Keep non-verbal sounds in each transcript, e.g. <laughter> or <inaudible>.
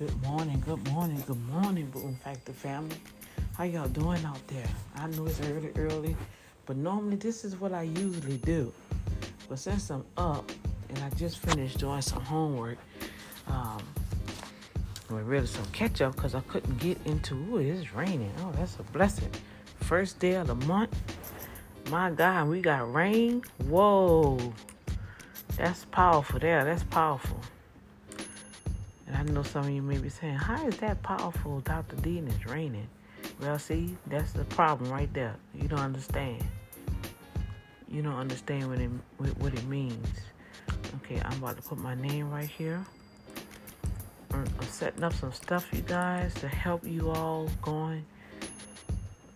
Good morning, good morning, good morning, Boom Factor family. How y'all doing out there? I know it's early, early, but normally this is what I usually do. But since I'm up and I just finished doing some homework, um, well, really some catch up because I couldn't get into. Ooh, it's raining. Oh, that's a blessing. First day of the month. My God, we got rain. Whoa, that's powerful. There, that's powerful. I know some of you may be saying, How is that powerful, Dr. D, and it's raining? Well, see, that's the problem right there. You don't understand. You don't understand what it, what it means. Okay, I'm about to put my name right here. I'm setting up some stuff, you guys, to help you all going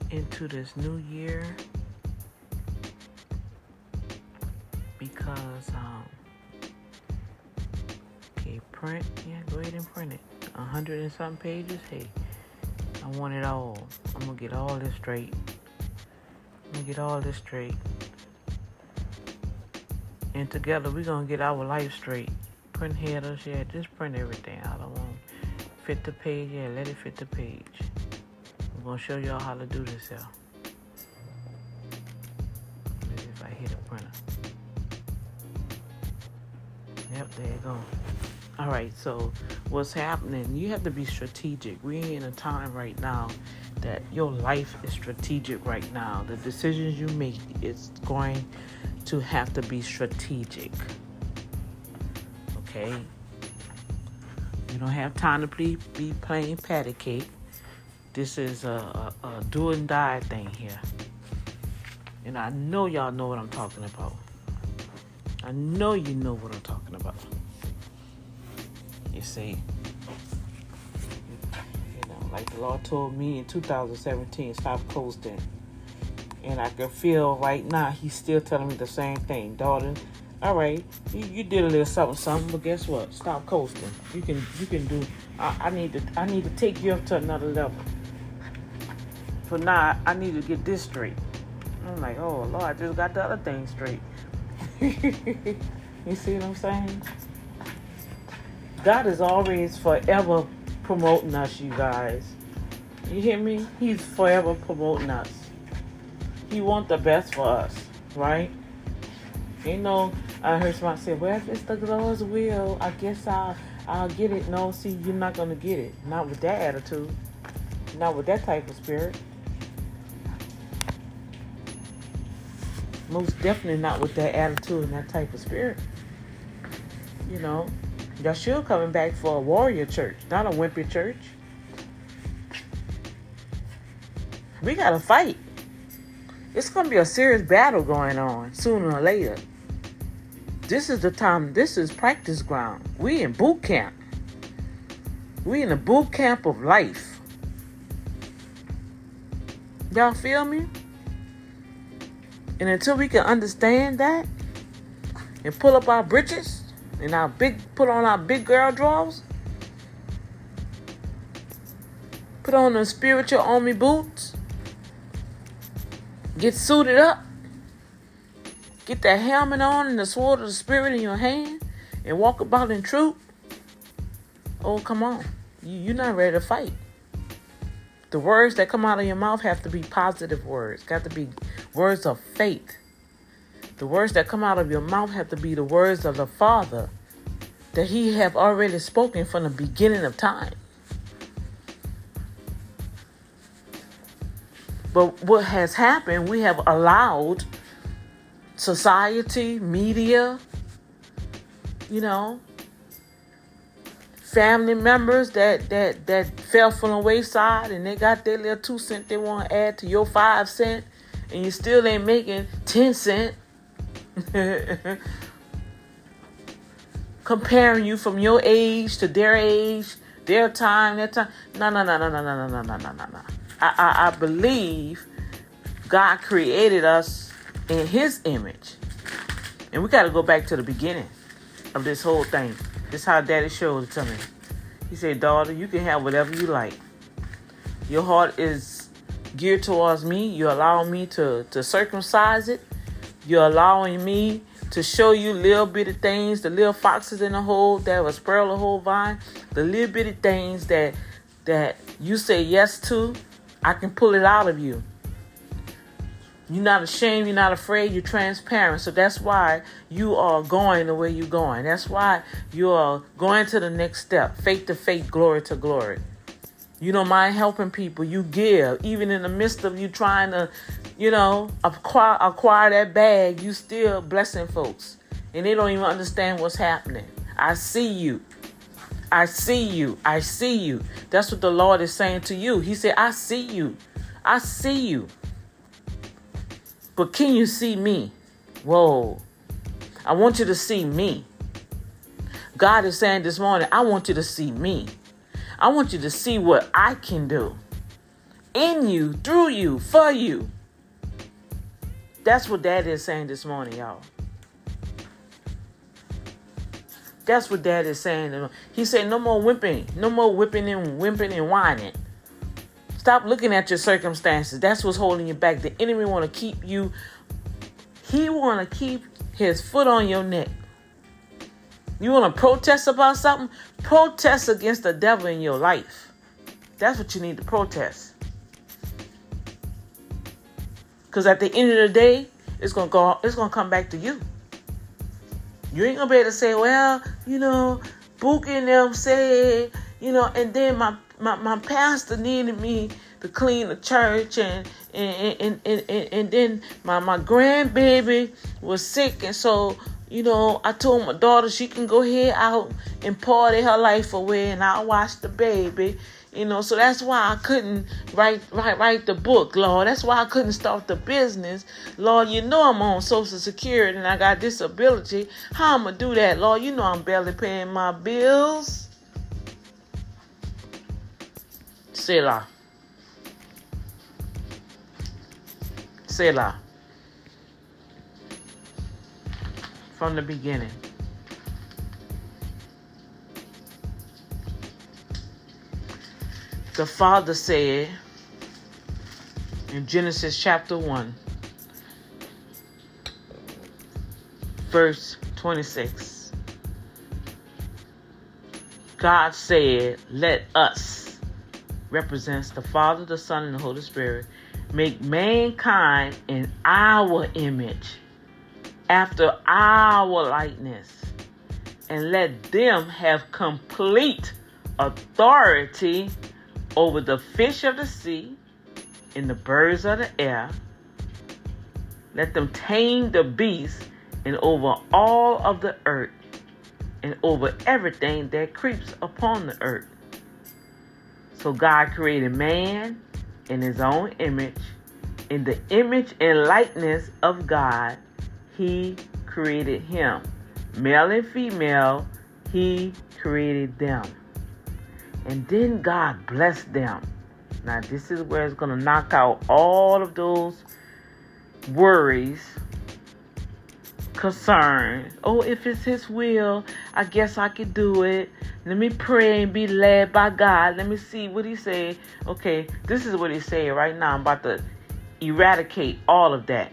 into this new year. Because, um, print, yeah, go ahead and print it. A hundred and some pages, hey, I want it all. I'm gonna get all this straight. I'm gonna get all this straight. And together we're gonna get our life straight. Print headers, yeah, just print everything. I don't want fit the page, yeah, let it fit the page. I'm gonna show y'all how to do this. Maybe if I hit a printer. Yep, there you go. All right, so what's happening? You have to be strategic. We're in a time right now that your life is strategic right now. The decisions you make is going to have to be strategic. Okay? You don't have time to be, be playing patty cake. This is a, a, a do and die thing here. And I know y'all know what I'm talking about. I know you know what I'm talking about. See, you know, like the Lord told me in 2017, stop coasting. And I can feel right now He's still telling me the same thing, daughter. All right, you, you did a little something, something, but guess what? Stop coasting. You can, you can do. I, I need to, I need to take you up to another level. For now, I need to get this straight. I'm like, oh Lord, I just got the other thing straight. <laughs> you see what I'm saying? God is always forever promoting us, you guys. You hear me? He's forever promoting us. He wants the best for us, right? You know, I heard somebody say, "Well, if it's the Lord's will, I guess I'll I'll get it." No, see, you're not gonna get it. Not with that attitude. Not with that type of spirit. Most definitely not with that attitude and that type of spirit. You know, Yeshua coming back for a warrior church, not a wimpy church. We gotta fight. It's gonna be a serious battle going on sooner or later. This is the time. This is practice ground. We in boot camp. We in the boot camp of life. Y'all feel me? And until we can understand that and pull up our britches and our big put on our big girl drawers, put on the spiritual army boots, get suited up, get that helmet on and the sword of the spirit in your hand, and walk about in truth. Oh, come on. You, you're not ready to fight. The words that come out of your mouth have to be positive words, got to be words of faith. The words that come out of your mouth have to be the words of the Father that He have already spoken from the beginning of time. But what has happened, we have allowed society, media, you know, family members that that that fell from the wayside and they got their little two cent they want to add to your five cent and you still ain't making ten cent comparing you from your age to their age their time their time no no no no no no no no no no no I, I, I believe God created us in his image and we got to go back to the beginning of this whole thing this is how daddy showed it to me. He said, daughter, you can have whatever you like. Your heart is geared towards me. You allow me to, to circumcise it. You're allowing me to show you little bitty things, the little foxes in the hole that will spoil the whole vine, the little bitty things that that you say yes to, I can pull it out of you. You're not ashamed, you're not afraid, you're transparent. So that's why you are going the way you're going. That's why you are going to the next step, faith to faith, glory to glory. You don't mind helping people. You give. Even in the midst of you trying to you know, acquire, acquire that bag, you still blessing folks. And they don't even understand what's happening. I see you. I see you. I see you. That's what the Lord is saying to you. He said, I see you. I see you. But can you see me? Whoa. I want you to see me. God is saying this morning, I want you to see me. I want you to see what I can do in you, through you, for you. That's what dad is saying this morning, y'all. That's what dad is saying. He said, no more whipping. No more whipping and whimping and whining. Stop looking at your circumstances. That's what's holding you back. The enemy want to keep you. He want to keep his foot on your neck. You want to protest about something? Protest against the devil in your life. That's what you need to protest. Because at the end of the day, it's gonna go. It's gonna come back to you. You ain't gonna be able to say, well, you know, Book and them said, you know, and then my, my, my pastor needed me to clean the church and and, and, and, and, and then my, my grandbaby was sick and so you know, I told my daughter she can go here out and party her life away and I'll watch the baby. You know, so that's why I couldn't write write write the book, Lord. That's why I couldn't start the business. Lord, you know I'm on social security and I got disability. How am I'm gonna do that, Lord? You know I'm barely paying my bills. Selah. Selah. From the beginning. The Father said in Genesis chapter 1, verse 26. God said, Let us, represents the Father, the Son, and the Holy Spirit, make mankind in our image, after our likeness, and let them have complete authority over the fish of the sea and the birds of the air. Let them tame the beasts and over all of the earth and over everything that creeps upon the earth. So God created man in his own image. In the image and likeness of God, he created him. Male and female, he created them. And then God blessed them. Now, this is where it's going to knock out all of those worries, concerns. Oh, if it's His will, I guess I could do it. Let me pray and be led by God. Let me see what He said. Okay, this is what He said right now. I'm about to eradicate all of that.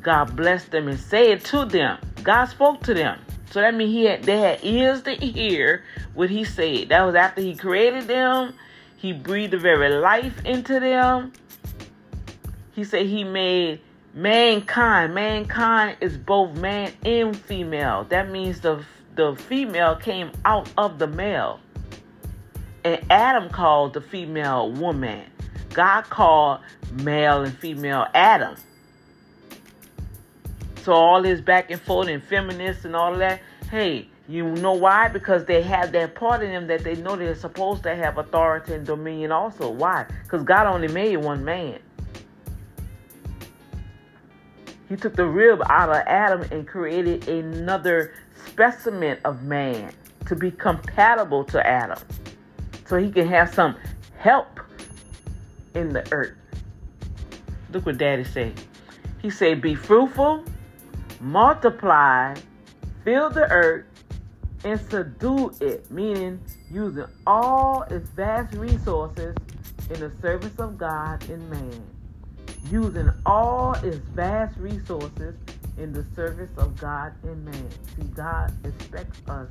God blessed them and said to them. God spoke to them. So that means he had they had ears to hear what he said. That was after he created them. He breathed the very life into them. He said he made mankind. Mankind is both man and female. That means the the female came out of the male. And Adam called the female woman. God called male and female Adam. So all this back and forth and feminists and all that. Hey, you know why? Because they have that part in them that they know they're supposed to have authority and dominion also. Why? Because God only made one man. He took the rib out of Adam and created another specimen of man to be compatible to Adam. So he can have some help in the earth. Look what daddy said. He said, be fruitful multiply, fill the earth, and subdue it, meaning using all its vast resources in the service of God and man. using all its vast resources in the service of God and man. See, God expects us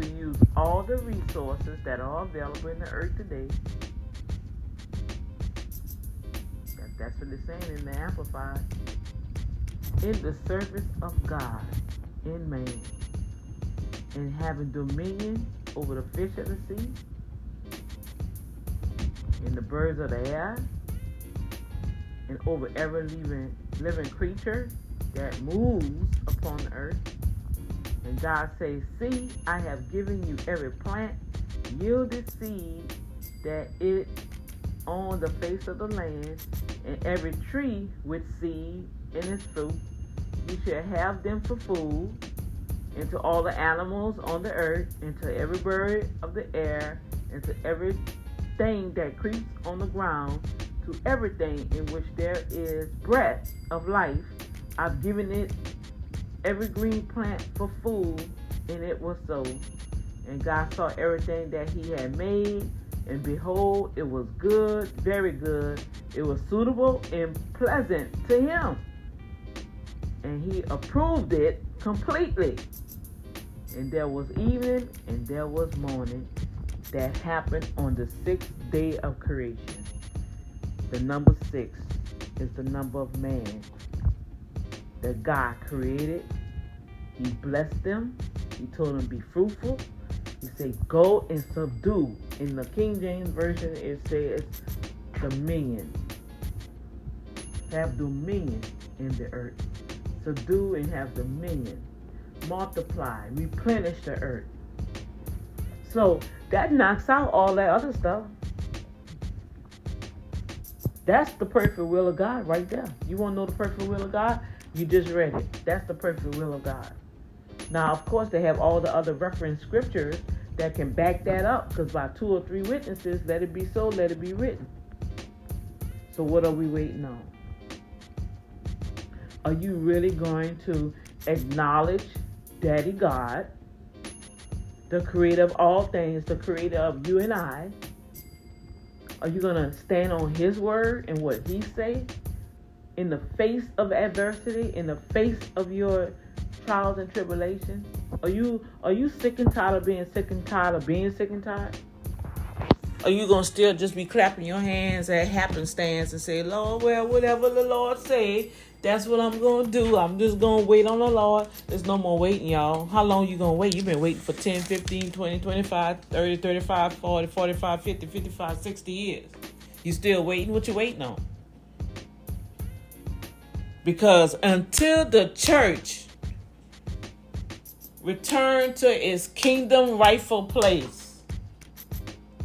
to use all the resources that are available in the earth today. That's what it's saying in the Amplified. In the service of God in man. And having dominion over the fish of the sea and the birds of the air and over every living living creature that moves upon the earth. And God says, See, I have given you every plant yielded seed that it on the face of the land, and every tree with seed in its fruit. You shall have them for food, and to all the animals on the earth, and to every bird of the air, and to every thing that creeps on the ground, to everything in which there is breath of life. I've given it every green plant for food, and it was so. And God saw everything that He had made, and behold, it was good, very good. It was suitable and pleasant to Him. And He approved it completely. And there was evening and there was morning that happened on the sixth day of creation. The number six is the number of man that God created. He blessed them. He told them, be fruitful. He said, go and subdue. In the King James Version, it says dominion. Have dominion in the earth. Subdue and have dominion. Multiply. Replenish the earth. So that knocks out all that other stuff. That's the perfect will of God right there. You want to know the perfect will of God? You just read it. That's the perfect will of God. Now, of course, they have all the other reference scriptures that can back that up because by two or three witnesses, let it be so, let it be written. So, what are we waiting on? Are you really going to acknowledge Daddy God, the creator of all things, the creator of you and I? Are you going to stand on his word and what he say in the face of adversity, in the face of your trials and tribulations? Are you are you sick and tired of being sick and tired of being sick and tired? Are you gonna still just be clapping your hands at happenstance and say, Lord, well, whatever the Lord say, that's what I'm gonna do. I'm just gonna wait on the Lord. There's no more waiting, y'all. How long you gonna wait? You've been waiting for 10, 15, 20, 25, 30, 35, 40, 45, 50, 55, 60 years. You still waiting? What you waiting on? Because until the church return to its kingdom rightful place,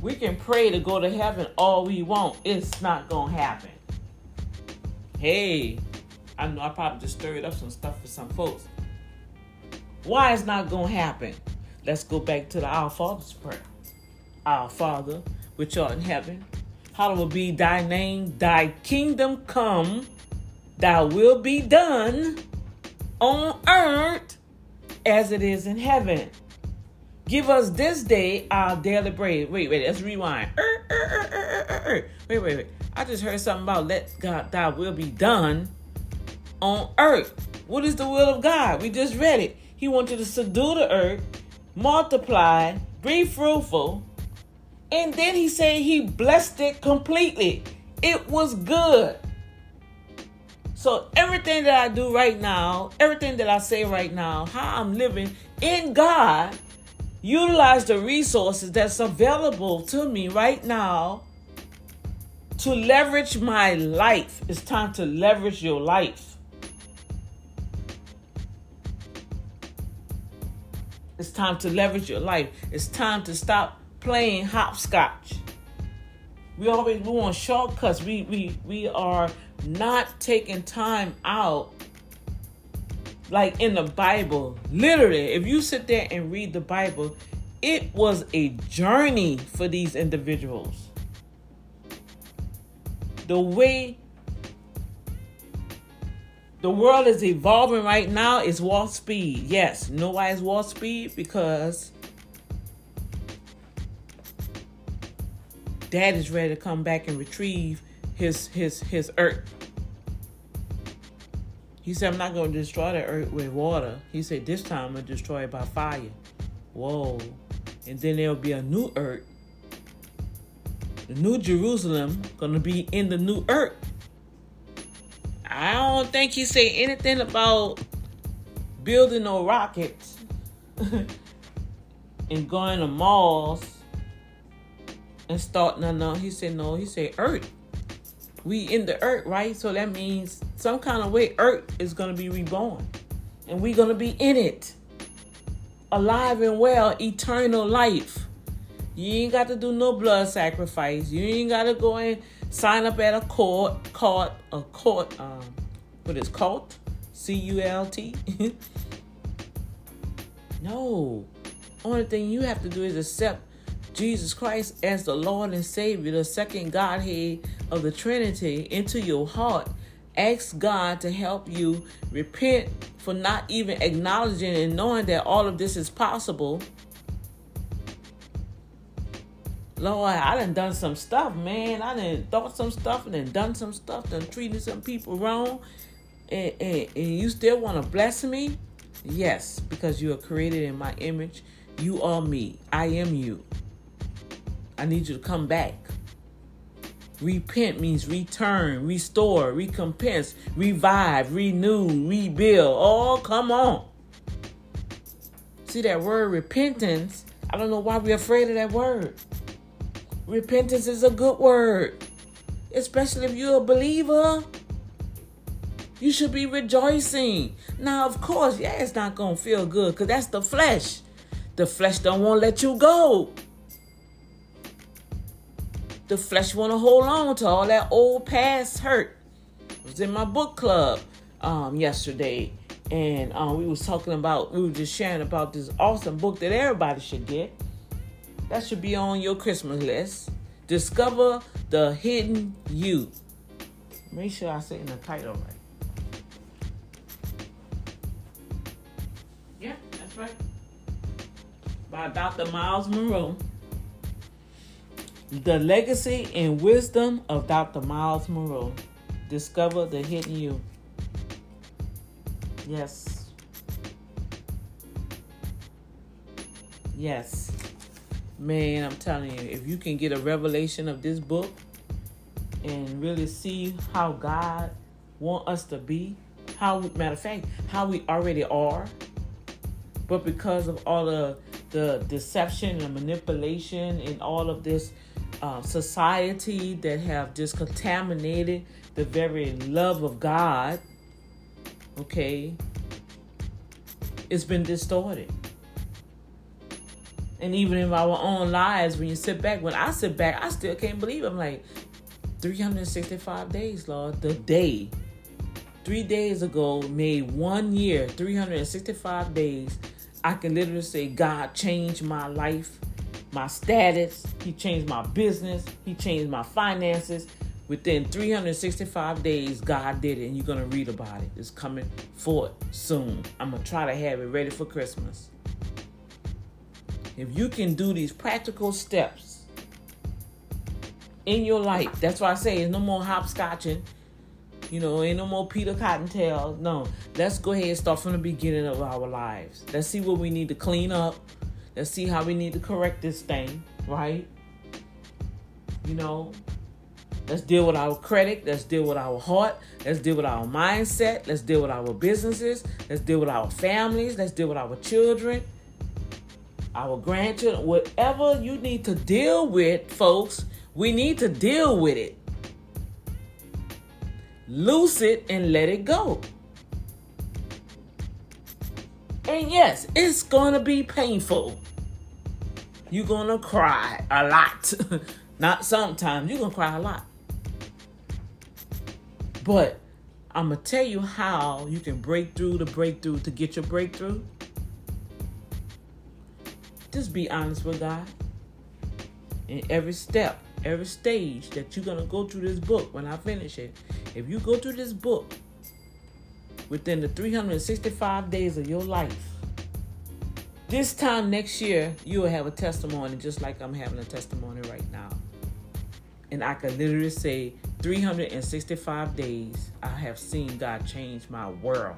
we can pray to go to heaven all we want. It's not gonna happen. Hey, I know I probably just stirred up some stuff for some folks. Why it's not gonna happen? Let's go back to the Our Father's prayer. Our Father, which art in heaven, hallowed be thy name, thy kingdom come, thy will be done on earth as it is in heaven. Give us this day our daily bread. Wait, wait, let's rewind. Er, er, er, wait, wait, wait. I just heard something about let God thy will be done on earth. What is the will of God? We just read it. He wanted to subdue the earth, multiply, be fruitful, and then he said he blessed it completely. It was good. So everything that I do right now, everything that I say right now, how I'm living in God, utilize the resources that's available to me right now to leverage my life. It's time to leverage your life. It's time to leverage your life. It's time to stop playing hopscotch. We always we want shortcuts. We we we are not taking time out. Like in the Bible, literally, if you sit there and read the Bible, it was a journey for these individuals. The way the world is evolving right now is warp speed. Yes, know why it's warp speed? Because dad is ready to come back and retrieve his his his earth. He said, I'm not going to destroy the earth with water. He said, This time I'm going to destroy it by fire. Whoa. And then there'll be a new earth. The new Jerusalem to be in the new earth. I don't think he said anything about building no rockets <laughs> and going to Mars and starting no. He said no. He said earth. We in the earth, right? So that means some kind of way earth is gonna be reborn. And we're gonna be in it. Alive and well, eternal life. You ain't got to do no blood sacrifice. You ain't got to go and sign up at a court, court, a court, um, what is cult? C U L T. <laughs> no. Only thing you have to do is accept Jesus Christ as the Lord and Savior, the second Godhead of the Trinity, into your heart. Ask God to help you repent for not even acknowledging and knowing that all of this is possible Lord, I done done some stuff, man. I done thought some stuff and then done some stuff, done treated some people wrong. And, and, and you still want to bless me? Yes, because you are created in my image. You are me. I am you. I need you to come back. Repent means return, restore, recompense, revive, renew, rebuild. Oh, come on. See that word repentance? I don't know why we're afraid of that word. Repentance is a good word, especially if you're a believer. You should be rejoicing. Now, of course, yeah, it's not gonna feel good because that's the flesh. The flesh don't want to let you go. The flesh want to hold on to all that old past hurt. I was in my book club um, yesterday, and um, we was talking about, we were just sharing about this awesome book that everybody should get. That should be on your Christmas list. Discover the hidden you. Make sure I say in the title right. Yeah, that's right. By Dr. Miles Munroe. The legacy and wisdom of Dr. Miles Munroe. Discover the hidden you. Yes. Yes. Man, I'm telling you, if you can get a revelation of this book and really see how God want us to be, how matter of fact, how we already are, but because of all the the deception and manipulation and all of this uh, society that have just contaminated the very love of God, okay, it's been distorted and even in our own lives, when you sit back, when I sit back, I still can't believe. I'm like, 365 days, Lord, the day. Three days ago made one year, 365 days. I can literally say God changed my life, my status. He changed my business. He changed my finances. Within 365 days, God did it, and you're gonna read about it. It's coming forth soon. I'm gonna try to have it ready for Christmas if you can do these practical steps in your life, that's why I say it's no more hopscotching. You know, ain't no more Peter Cottontail. No, let's go ahead and start from the beginning of our lives. Let's see what we need to clean up. Let's see how we need to correct this thing, right? You know, let's deal with our credit. Let's deal with our heart. Let's deal with our mindset. Let's deal with our businesses. Let's deal with our families. Let's deal with our children our grandchildren, whatever you need to deal with, folks, we need to deal with it. Loose it and let it go. And yes, it's gonna be painful. You're gonna cry a lot. <laughs> Not sometimes, you're gonna cry a lot. But I'm gonna tell you how you can break through the breakthrough to get your breakthrough. Just be honest with God. In every step, every stage that you're going to go through this book when I finish it, if you go through this book within the 365 days of your life, this time next year, you will have a testimony just like I'm having a testimony right now. And I can literally say 365 days, I have seen God change my world.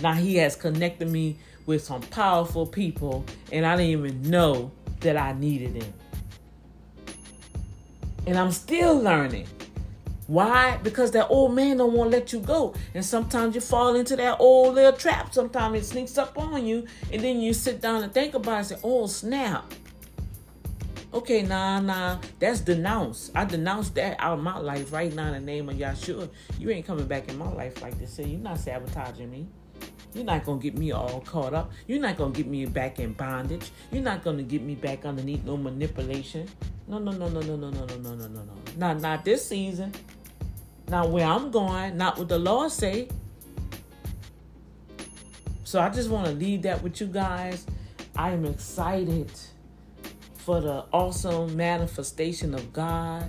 Now He has connected me with some powerful people, and I didn't even know that I needed them. And I'm still learning. Why? Because that old man don't want to let you go. And sometimes you fall into that old little trap. Sometimes it sneaks up on you. And then you sit down and think about it and say, oh, snap. Okay, nah, nah, that's denounced. I denounce that out of my life right now in the name of Yahshua. You ain't coming back in my life like this. So you're not sabotaging me. You're not gonna get me all caught up. You're not gonna get me back in bondage. You're not gonna get me back underneath no manipulation. No, no, no, no, no, no, no, no, no, no, no, no. Not not this season. Not where I'm going. Not what the Lord say. So I just want to leave that with you guys. I am excited for the awesome manifestation of God,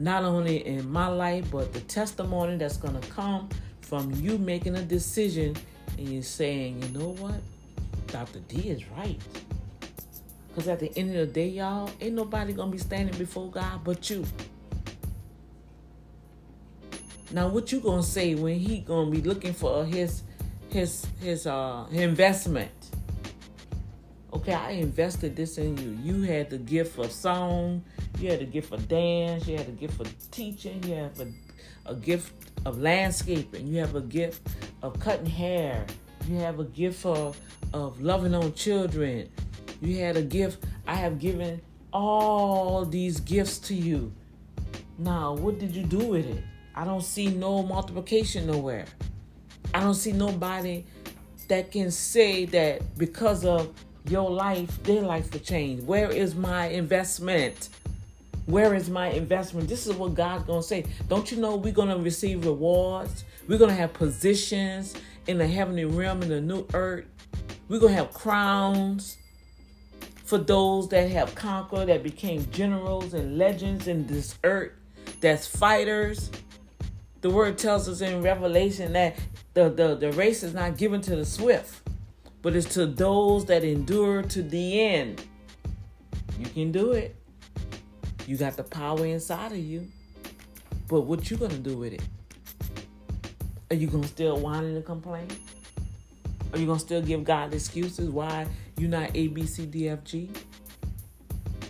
not only in my life, but the testimony that's going to come from you making a decision and you saying, you know what? Dr. D is right. Because at the end of the day, y'all, ain't nobody going to be standing before God but you. Now, what you going to say when he going to be looking for his his his uh investment? okay, I invested this in you. You had the gift of song, you had the gift of dance, you had the gift of teaching, you had a, a gift of landscaping, you have a gift of cutting hair, you have a gift of, of loving on children, you had a gift. I have given all these gifts to you. Now, what did you do with it? I don't see no multiplication nowhere. I don't see nobody that can say that because of your life, their life will change. Where is my investment? Where is my investment? This is what God's gonna say. Don't you know we're gonna receive rewards? We're gonna have positions in the heavenly realm in the new earth. We're gonna have crowns for those that have conquered, that became generals and legends in this earth, that's fighters. The word tells us in Revelation that the, the, the race is not given to the swift, but it's to those that endure to the end. You can do it. You got the power inside of you. But what you gonna do with it? Are you gonna still whine and complain? Are you gonna still give God excuses why you're not A, B, C, D, F, G?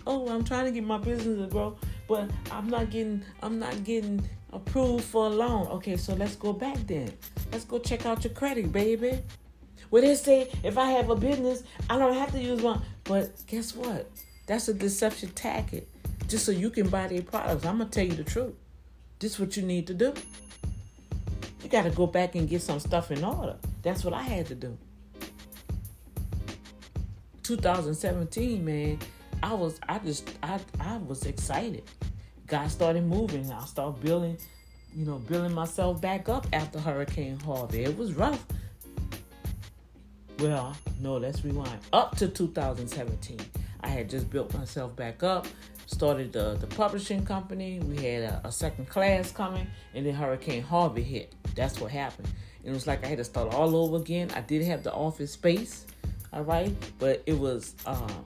Oh, I'm trying to get my business to grow, but I'm not getting I'm not getting approved for a loan. Okay, so let's go back then. Let's go check out your credit, baby. Where they say if I have a business, I don't have to use one. But guess what? That's a deception tactic. Just so you can buy their products. I'm gonna tell you the truth. This is what you need to do. You gotta go back and get some stuff in order. That's what I had to do. 2017, man, I was I just I I was excited. God started moving. I started building, you know, building myself back up after Hurricane Harvey. It was rough well, no, let's rewind. Up to 2017, I had just built myself back up, started the, the publishing company. We had a, a second class coming, and then Hurricane Harvey hit. That's what happened. It was like I had to start all over again. I did have the office space, all right, but it was um,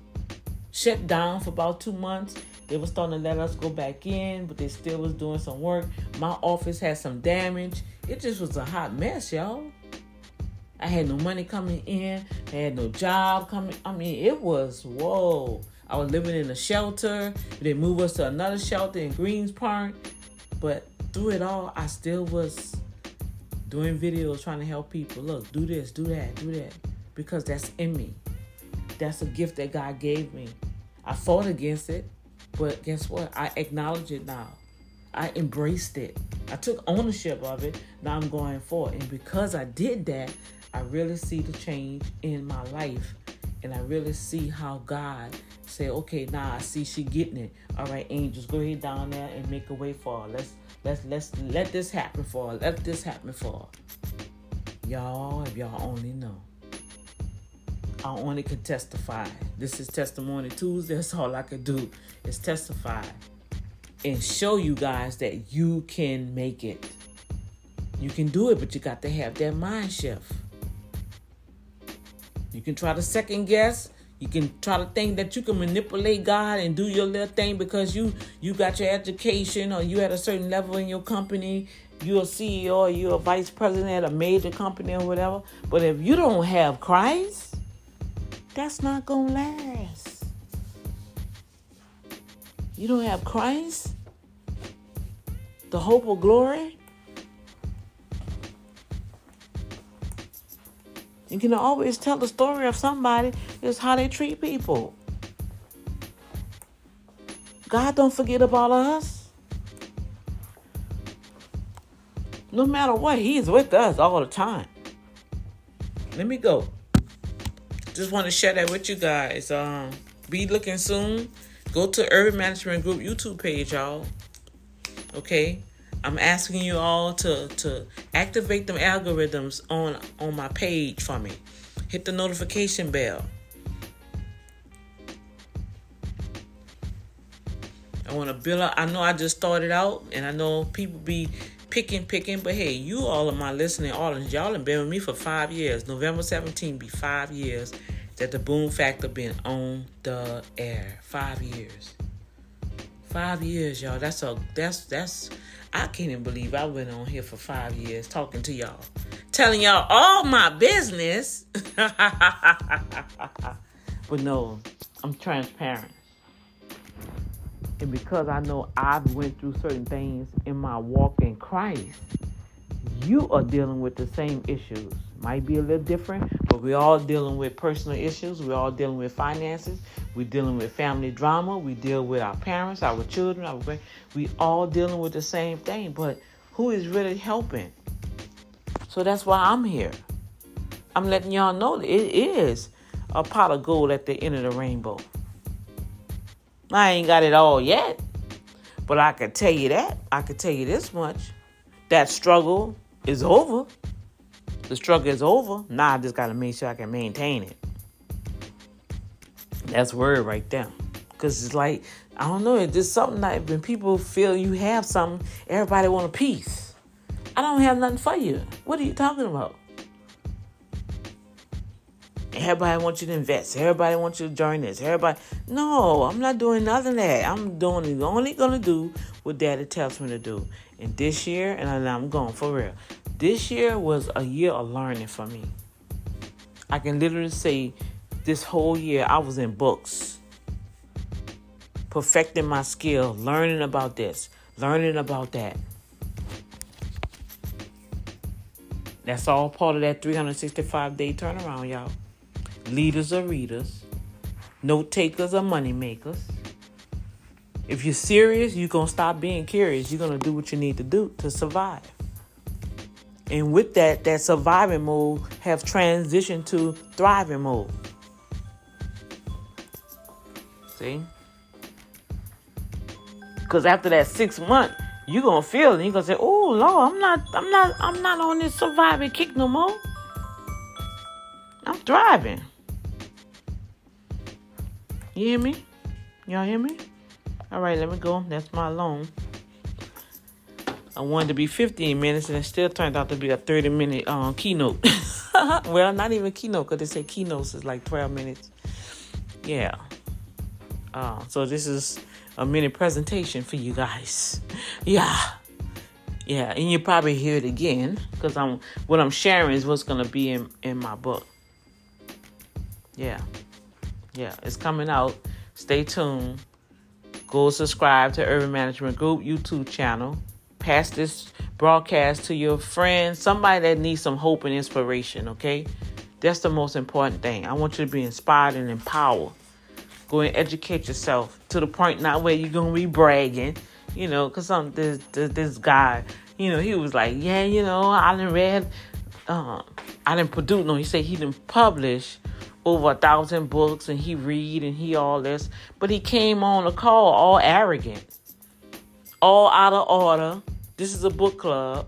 shut down for about two months. They were starting to let us go back in, but they still was doing some work. My office had some damage. It just was a hot mess, y'all. I had no money coming in. I had no job coming. I mean, it was whoa. I was living in a shelter. They moved us to another shelter in Greens Park. But through it all, I still was doing videos trying to help people. Look, do this, do that, do that. Because that's in me. That's a gift that God gave me. I fought against it, but guess what? I acknowledge it now. I embraced it. I took ownership of it. Now I'm going forward. And because I did that, I really see the change in my life. And I really see how God say, okay, now I see she getting it. All right, angels, go ahead down there and make a way for her. Let's let's let's let this happen for her. Let this happen for her. Y'all, if y'all only know. I only can testify. This is testimony Tuesday. That's all I can do is testify and show you guys that you can make it. You can do it, but you got to have that mind shift. You can try to second guess. You can try to think that you can manipulate God and do your little thing because you you got your education or you at a certain level in your company. You're a CEO or you're a vice president at a major company or whatever. But if you don't have Christ, that's not gonna last. You don't have Christ, the hope of glory. You can always tell the story of somebody is how they treat people. God don't forget about us. No matter what, He's with us all the time. Let me go. Just want to share that with you guys. Um, be looking soon. Go to Urban Management Group YouTube page, y'all. Okay. I'm asking you all to to activate them algorithms on on my page for me. Hit the notification bell. I want to build up. I know I just started out, and I know people be picking, picking, but hey, you all of my listening audience, y'all have been with me for five years. November 17 be five years that the Boom Factor been on the air. Five years. Five years, y'all. That's a that's that's I can't even believe I went on here for five years talking to y'all, telling y'all all my business. <laughs> but no, I'm transparent. And because I know I've went through certain things in my walk in Christ, you are dealing with the same issues. Might be a little different, but we're all dealing with personal issues. We're all dealing with finances. We're dealing with family drama. We deal with our parents, our children, our we all dealing with the same thing. But who is really helping? So that's why I'm here. I'm letting y'all know that it is a pot of gold at the end of the rainbow. I ain't got it all yet, but I can tell you that. I can tell you this much. That struggle is over. The struggle is over. Now I just got to make sure I can maintain it. That's word right there. Because it's like, I don't know, it's just something that when people feel you have something, everybody want a piece. I don't have nothing for you. What are you talking about? Everybody wants you to invest. Everybody wants you to join this. Everybody, no, I'm not doing nothing that. I'm doing only gonna do what Daddy tells me to do. And this year, and I'm going for real. This year was a year of learning for me. I can literally say, this whole year I was in books, perfecting my skill, learning about this, learning about that. That's all part of that 365 day turnaround, y'all. Leaders are readers. Note takers are money makers. If you're serious, you're going to stop being curious. You're going to do what you need to do to survive. And with that, that surviving mode have transitioned to thriving mode. See? Because after that six month, you're gonna feel and You're gonna say, Oh Lord, I'm not I'm not I'm not on this surviving kick no more. I'm thriving. You hear me? Y'all hear me? All right, let me go. That's my alarm. I wanted to be 15 minutes, and it still turned out to be a 30 minute um, keynote. <laughs> well, not even keynote, because they say keynotes is like 12 minutes. Yeah. Uh, so this is a mini presentation for you guys. Yeah. Yeah, and you probably hear it again because I'm what I'm sharing is what's gonna be in, in my book. Yeah. Yeah, it's coming out. Stay tuned. Go subscribe to Urban Management Group YouTube channel. Pass this broadcast to your friends, somebody that needs some hope and inspiration, okay? That's the most important thing. I want you to be inspired and empowered. Go and educate yourself to the point not where you're gonna be bragging, you know, because some this, this, this guy, you know, he was like, yeah, you know, I didn't read, um, I didn't produce. No, he said he didn't publish over a thousand books and he read and he all this, but he came on a call all arrogant, all out of order. This is a book club,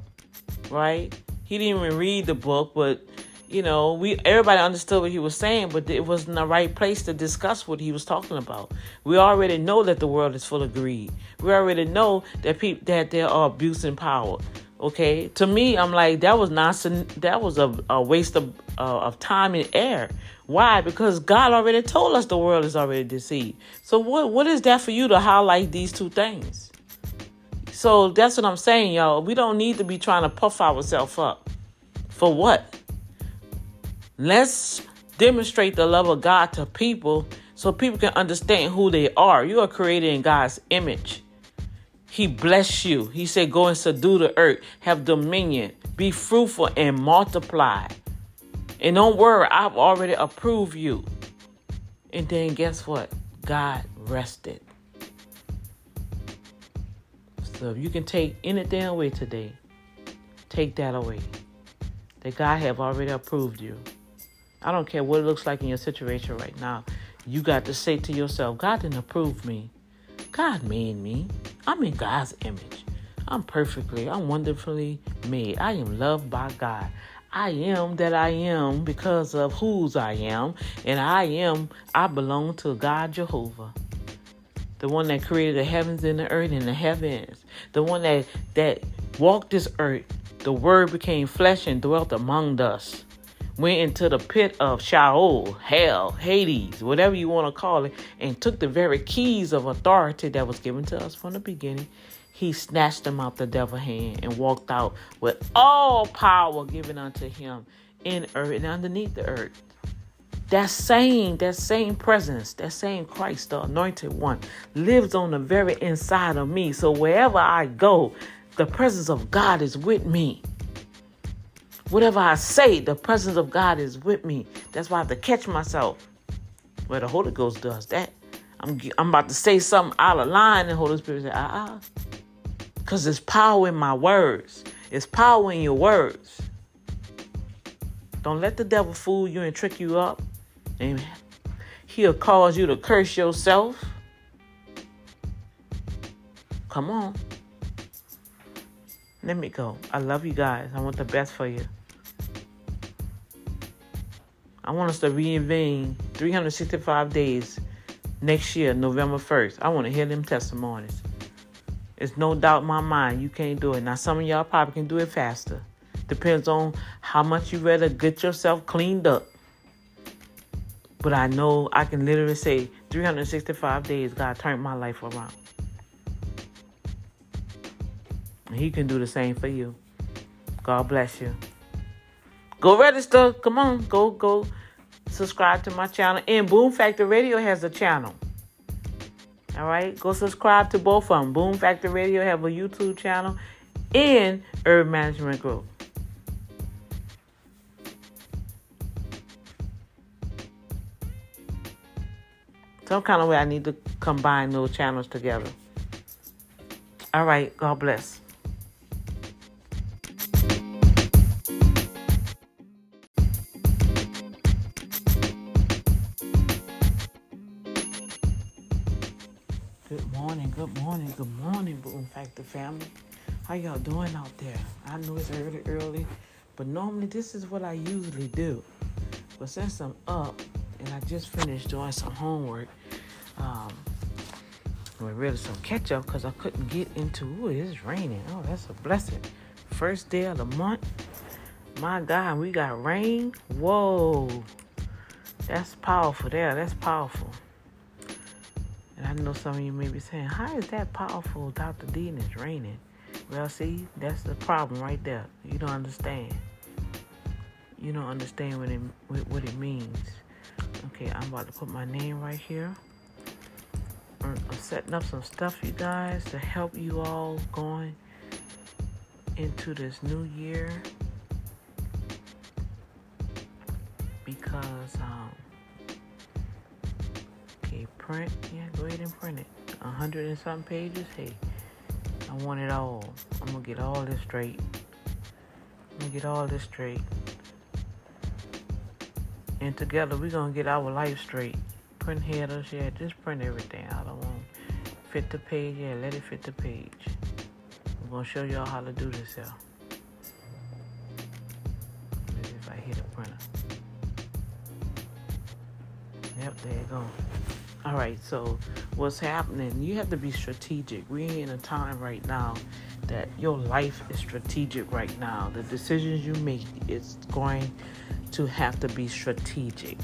right? He didn't even read the book, but you know, we everybody understood what he was saying, but it wasn't the right place to discuss what he was talking about. We already know that the world is full of greed. We already know that people that there are abuse and power. Okay, to me, I'm like that was nonsense. That was a, a waste of uh, of time and air. Why? Because God already told us the world is already deceived. So what what is that for you to highlight these two things? So that's what I'm saying, y'all. We don't need to be trying to puff ourselves up. For what? Let's demonstrate the love of God to people so people can understand who they are. You are created in God's image. He bless you. He said, Go and subdue the earth, have dominion, be fruitful and multiply. And don't worry, I've already approved you. And then guess what? God rested. So if you can take anything away today, take that away. That God have already approved you. I don't care what it looks like in your situation right now. You got to say to yourself, God didn't approve me. God made me. I'm in God's image. I'm perfectly, I'm wonderfully made. I am loved by God. I am that I am because of whose I am, and I am, I belong to God Jehovah. The one that created the heavens and the earth and the heavens. The one that that walked this earth. The word became flesh and dwelt among us went into the pit of Sheol, hell, Hades, whatever you want to call it, and took the very keys of authority that was given to us from the beginning. He snatched them out the devil's hand and walked out with all power given unto him in earth and underneath the earth. That same, that same presence, that same Christ, the anointed one, lives on the very inside of me. So wherever I go, the presence of God is with me. Whatever I say, the presence of God is with me. That's why I have to catch myself. Where the Holy Ghost does that. I'm, I'm about to say something out of line, and Holy Spirit says, ah, uh-uh. Because there's power in my words. It's power in your words. Don't let the devil fool you and trick you up. Amen. He'll cause you to curse yourself. Come on. Let me go. I love you guys. I want the best for you. I want us to reinvent 365 days next year, November 1st. I want to hear them testimonies. It's no doubt in my mind you can't do it. Now, some of y'all probably can do it faster. Depends on how much you rather get yourself cleaned up. But I know I can literally say 365 days, God turned my life around. And He can do the same for you. God bless you. Go register. Come on. Go, go subscribe to my channel. And Boom Factor Radio has a channel. All right. Go subscribe to both of them. Boom Factor Radio have a YouTube channel and Urban Management Group. Some kind of way I need to combine those channels together. All right. God bless. Good morning, good morning, good morning, Boom Factor family. How y'all doing out there? I know it's early, early, but normally this is what I usually do. But since I'm up and I just finished doing some homework, um, with really some ketchup because I couldn't get into. Ooh, it's raining. Oh, that's a blessing. First day of the month. My God, we got rain. Whoa, that's powerful. There, that's powerful. And I know some of you may be saying, How is that powerful, Dr. D, and it's raining? Well, see, that's the problem right there. You don't understand. You don't understand what it, what it means. Okay, I'm about to put my name right here. I'm setting up some stuff, you guys, to help you all going into this new year. Because, um, okay, print, yeah, go ahead and print it. A hundred and some pages, hey, I want it all. I'm gonna get all this straight. I'm gonna get all this straight. And together we're gonna get our life straight. Print headers, yeah, just print everything out. I want fit the page, yeah, let it fit the page. I'm gonna show y'all how to do this here. Maybe if I hit a printer. Yep, there you go. All right, so what's happening? You have to be strategic. We're in a time right now that your life is strategic right now. The decisions you make is going to have to be strategic.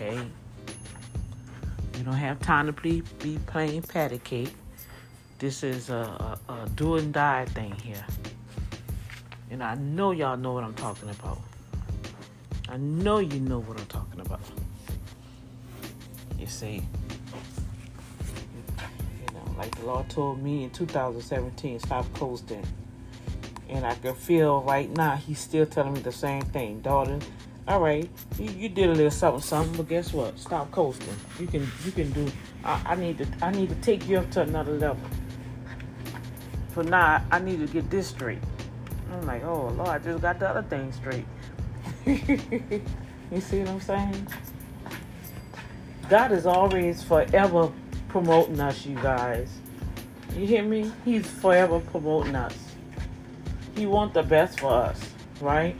Okay? You don't have time to be, be playing patty cake. This is a, a, a do and die thing here. And I know y'all know what I'm talking about. I know you know what I'm talking about. You see, you know, like the Lord told me in 2017, stop coasting. And I can feel right now He's still telling me the same thing, daughter. All right, you, you did a little something, something, but guess what? Stop coasting. You can, you can do. I, I need to, I need to take you up to another level. For now, I need to get this straight. I'm like, oh Lord, I just got the other thing straight. <laughs> you see what I'm saying? God is always forever promoting us, you guys. You hear me? He's forever promoting us. He wants the best for us, right?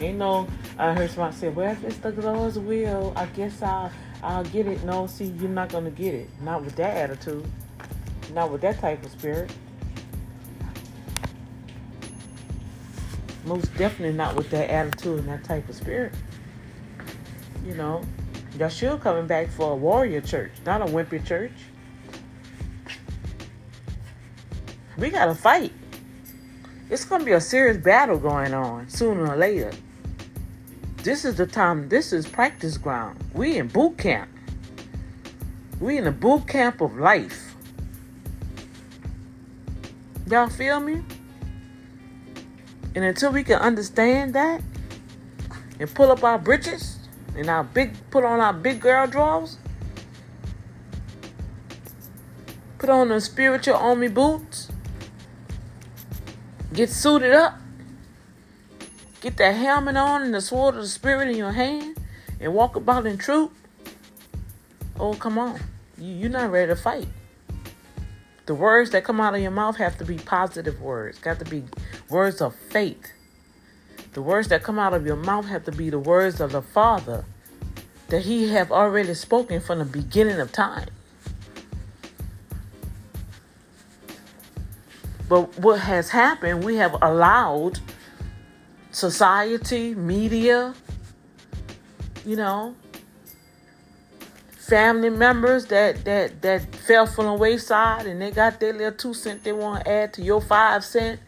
You know, I heard somebody say, "Well, if it's the Lord's will, I guess I'll I'll get it." No, see, you're not gonna get it. Not with that attitude. Not with that type of spirit. most definitely not with that attitude and that type of spirit. You know, Yeshua coming back for a warrior church, not a wimpy church. We gotta fight. It's gonna be a serious battle going on sooner or later. This is the time. This is practice ground. We in boot camp. We in the boot camp of life. Y'all feel me? And until we can understand that and pull up our britches and our big put on our big girl drawers, put on the spiritual army boots, get suited up, get that helmet on and the sword of the spirit in your hand, and walk about in truth. Oh, come on. You're not ready to fight. The words that come out of your mouth have to be positive words, got to be words of faith. The words that come out of your mouth have to be the words of the Father that He have already spoken from the beginning of time. But what has happened, we have allowed society, media, you know, family members that that that fell from the wayside and they got their little two cent they want to add to your five cent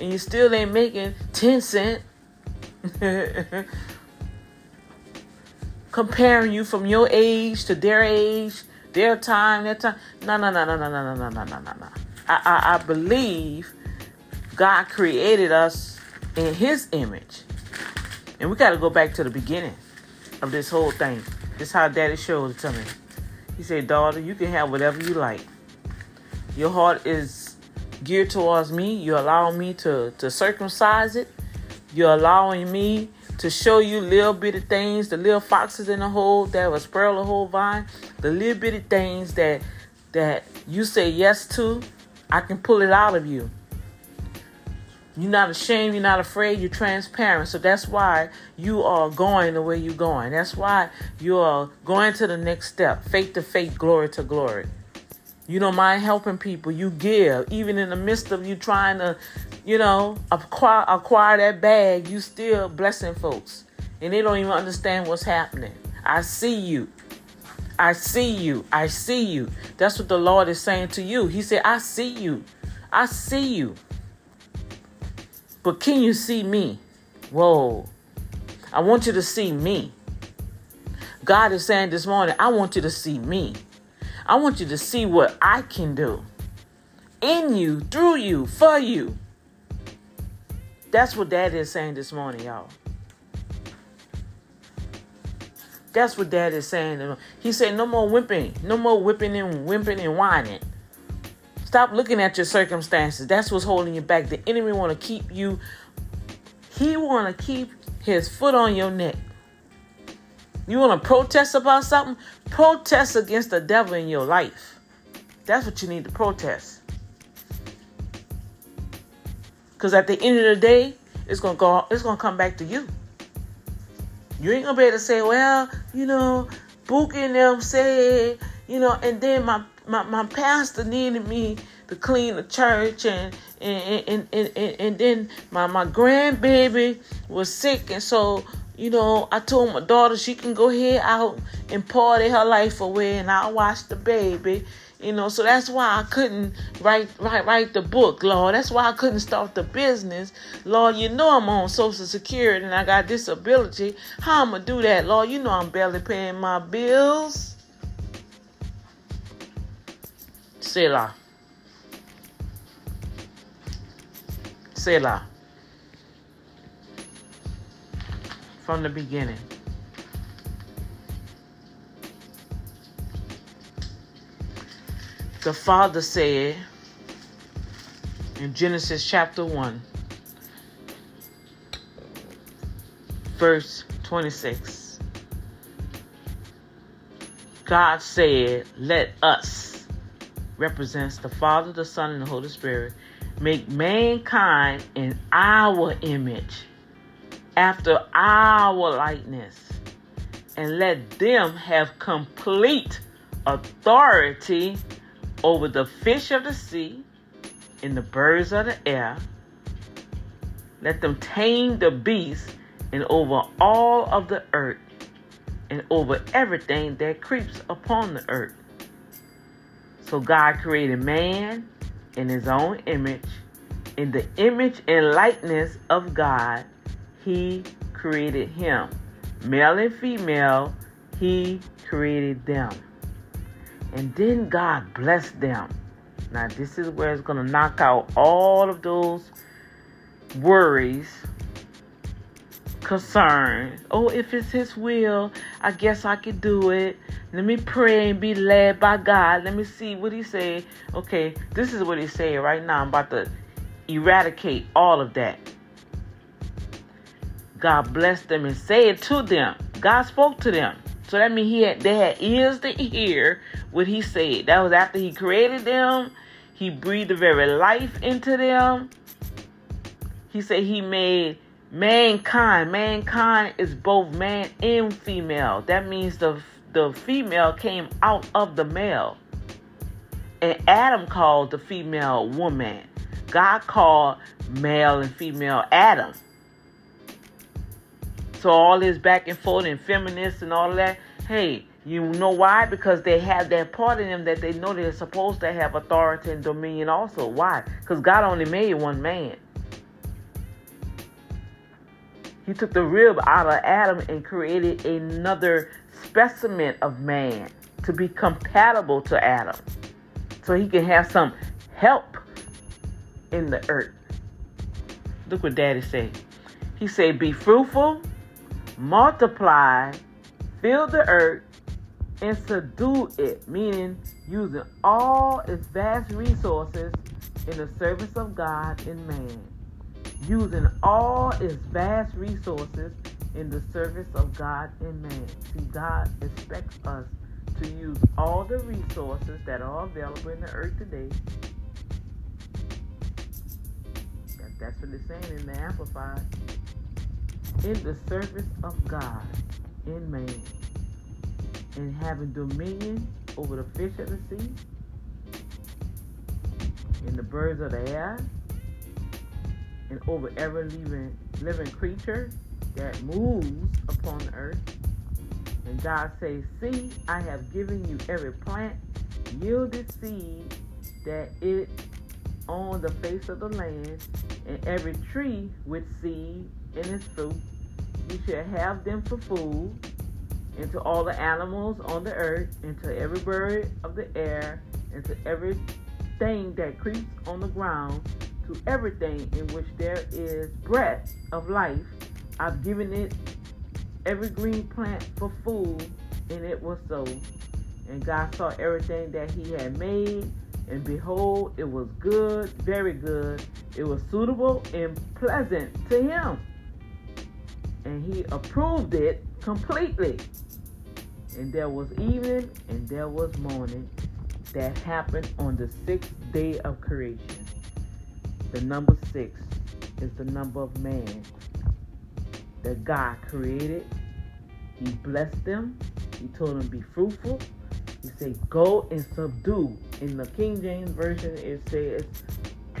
and you still ain't making ten cent. <laughs> Comparing you from your age to their age their time their time. No no no no no no no no no no no. I, I, I believe God created us in his image and we got to go back to the beginning of this whole thing this is how daddy showed it to me. He said, daughter, you can have whatever you like. Your heart is geared towards me. You're allowing me to, to circumcise it. You're allowing me to show you little bitty things, the little foxes in the hole that will spoil the whole vine, the little bitty things that that you say yes to, I can pull it out of you. You're not ashamed, you're not afraid, you're transparent. So that's why you are going the way you're going. That's why you are going to the next step faith to faith, glory to glory. You don't mind helping people. You give. Even in the midst of you trying to, you know, acquire, acquire that bag, you still blessing folks. And they don't even understand what's happening. I see you. I see you. I see you. That's what the Lord is saying to you. He said, I see you. I see you. But can you see me? Whoa. I want you to see me. God is saying this morning, I want you to see me. I want you to see what I can do in you, through you, for you. That's what Dad is saying this morning, y'all. That's what Dad is saying. He said, no more whipping, no more whipping and whimping and whining. Stop looking at your circumstances. That's what's holding you back. The enemy want to keep you. He want to keep his foot on your neck. You want to protest about something? Protest against the devil in your life. That's what you need to protest. Because at the end of the day, it's gonna go. It's gonna come back to you. You ain't gonna be able to say, "Well, you know, Book and them said, you know," and then my my, my pastor needed me to clean the church and and and, and, and, and then my, my grandbaby was sick and so you know, I told my daughter she can go ahead out and party her life away and I'll watch the baby. You know, so that's why I couldn't write write write the book, Lord. That's why I couldn't start the business. Lord, you know I'm on Social Security and I got disability. How I'm gonna do that, Lord? You know I'm barely paying my bills. Selah. Selah. From the beginning. The Father said in Genesis chapter 1, verse 26. God said, Let us, represents the Father, the Son, and the Holy Spirit, make mankind in our image, after our likeness, and let them have complete authority over the fish of the sea and the birds of the air. Let them tame the beasts and over all of the earth and over everything that creeps upon the earth. So God created man in his own image. In the image and likeness of God, he created him. Male and female, he created them. And then God blessed them. Now, this is where it's going to knock out all of those worries, concerns. Oh, if it's His will, I guess I could do it. Let me pray and be led by God. Let me see what He say. Okay, this is what He said right now. I'm about to eradicate all of that. God blessed them and said to them. God spoke to them. So that means he had they had ears to hear what he said. That was after he created them. He breathed the very life into them. He said he made mankind. Mankind is both man and female. That means the the female came out of the male. And Adam called the female woman. God called male and female Adam. So all this back and forth and feminists and all that, hey, you know why? Because they have that part in them that they know they're supposed to have authority and dominion also. Why? Because God only made one man. He took the rib out of Adam and created another specimen of man to be compatible to Adam. So he can have some help in the earth. Look what daddy said. He said, be fruitful multiply, fill the earth, and subdue it, meaning using all its vast resources in the service of God and man. Using all its vast resources in the service of God and man. See, God expects us to use all the resources that are available in the earth today. that's what it's saying in the Amplified in the service of God in man and having dominion over the fish of the sea and the birds of the air and over every living living creature that moves upon the earth. And God says, See, I have given you every plant yielded seed that it on the face of the land, and every tree with seed in its fruit. You shall have them for food, and to all the animals on the earth, and to every bird of the air, and to every thing that creeps on the ground, to everything in which there is breath of life. I've given it every green plant for food, and it was so. And God saw everything that He had made, and behold, it was good, very good. It was suitable and pleasant to Him and he approved it completely. And there was evening and there was morning that happened on the sixth day of creation. The number six is the number of man that God created. He blessed them. He told them be fruitful, He said, go and subdue. In the King James Version, it says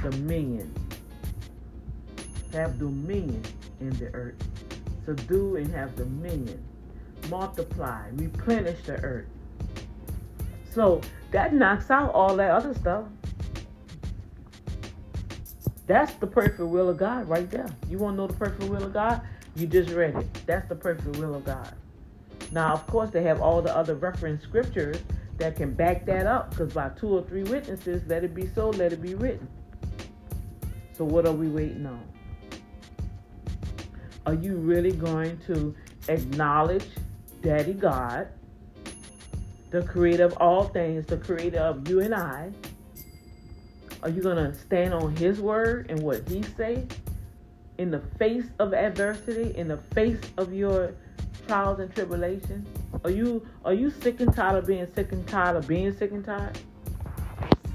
dominion. Have dominion in the earth. Subdue and have dominion. Multiply, replenish the earth. So that knocks out all that other stuff. That's the perfect will of God right there. You want to know the perfect will of God? You just read it. That's the perfect will of God. Now, of course, they have all the other reference scriptures that can back that up because by two or three witnesses, let it be so, let it be written. So, what are we waiting on? Are you really going to acknowledge Daddy God, the creator of all things, the creator of you and I? Are you to stand on his word and what he say in the face of adversity, in the face of your trials and tribulations? Are you are you sick and tired of being sick and tired of being sick and tired?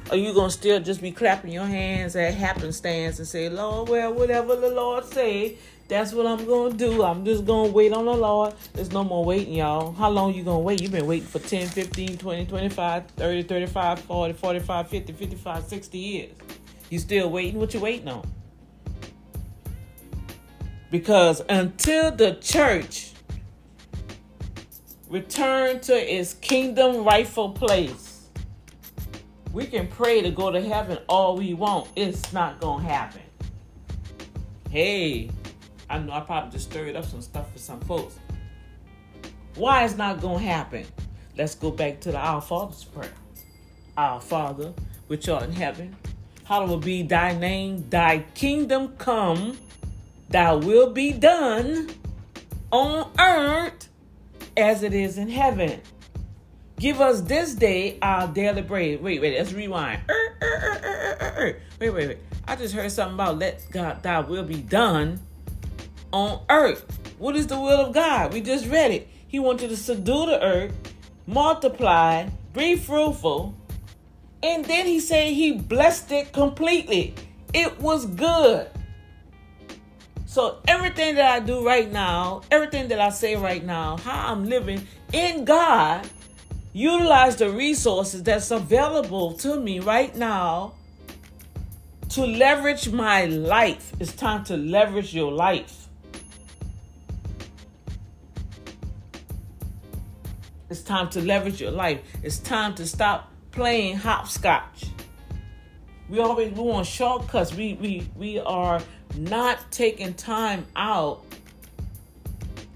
Are you gonna still just be clapping your hands at happenstance and say, Lord, well, whatever the Lord say, that's what I'm gonna do. I'm just gonna wait on the Lord. There's no more waiting, y'all. How long you gonna wait? You've been waiting for 10, 15, 20, 25, 30, 35, 40, 45, 50, 55, 60 years. You still waiting? What you waiting on? Because until the church return to its kingdom rightful place, we can pray to go to heaven all we want. It's not gonna happen. Hey, I know I probably just stirred up some stuff for some folks. Why it's not gonna happen? Let's go back to the Our Father's prayer. Our Father, which art in heaven, hallowed be thy name, thy kingdom come, thy will be done on earth as it is in heaven. Give us this day our daily bread. Wait, wait, let's rewind. Er, er, er, wait, wait, wait. I just heard something about let God thy will be done on earth. What is the will of God? We just read it. He wants you to subdue the earth, multiply, be fruitful, and then he said he blessed it completely. It was good. So everything that I do right now, everything that I say right now, how I'm living in God, utilize the resources that's available to me right now to leverage my life. It's time to leverage your life. It's time to leverage your life. It's time to stop playing hopscotch. We always we want shortcuts. We we we are not taking time out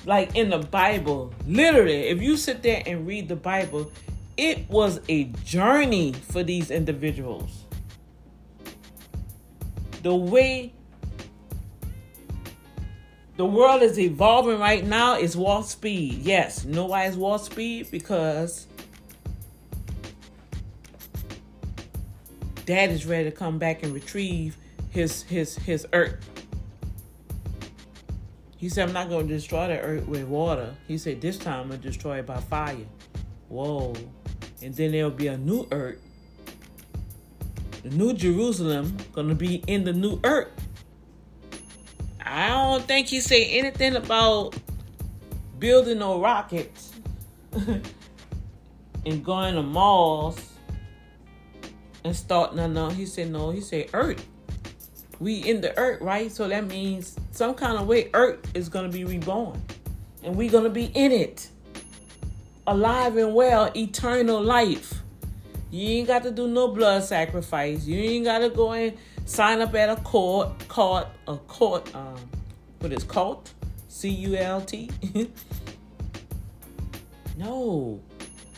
like in the Bible. Literally, if you sit there and read the Bible, it was a journey for these individuals. The way the world is evolving right now It's warp speed. Yes, know why it's warp speed? Because dad is ready to come back and retrieve his his his earth. He said, I'm not going to destroy the earth with water. He said, this time I'm going to destroy it by fire. Whoa. And then there'll be a new earth. The new Jerusalem going to be in the new earth. I don't think he said anything about building no rockets <laughs> and going to Mars and starting no, no. He said no. He said Earth. We in the Earth, right? So that means some kind of way Earth is gonna be reborn, and we're gonna be in it, alive and well, eternal life. You ain't got to do no blood sacrifice. You ain't got to go and sign up at a court, court, a court, um, what is cult? C U L T? <laughs> no.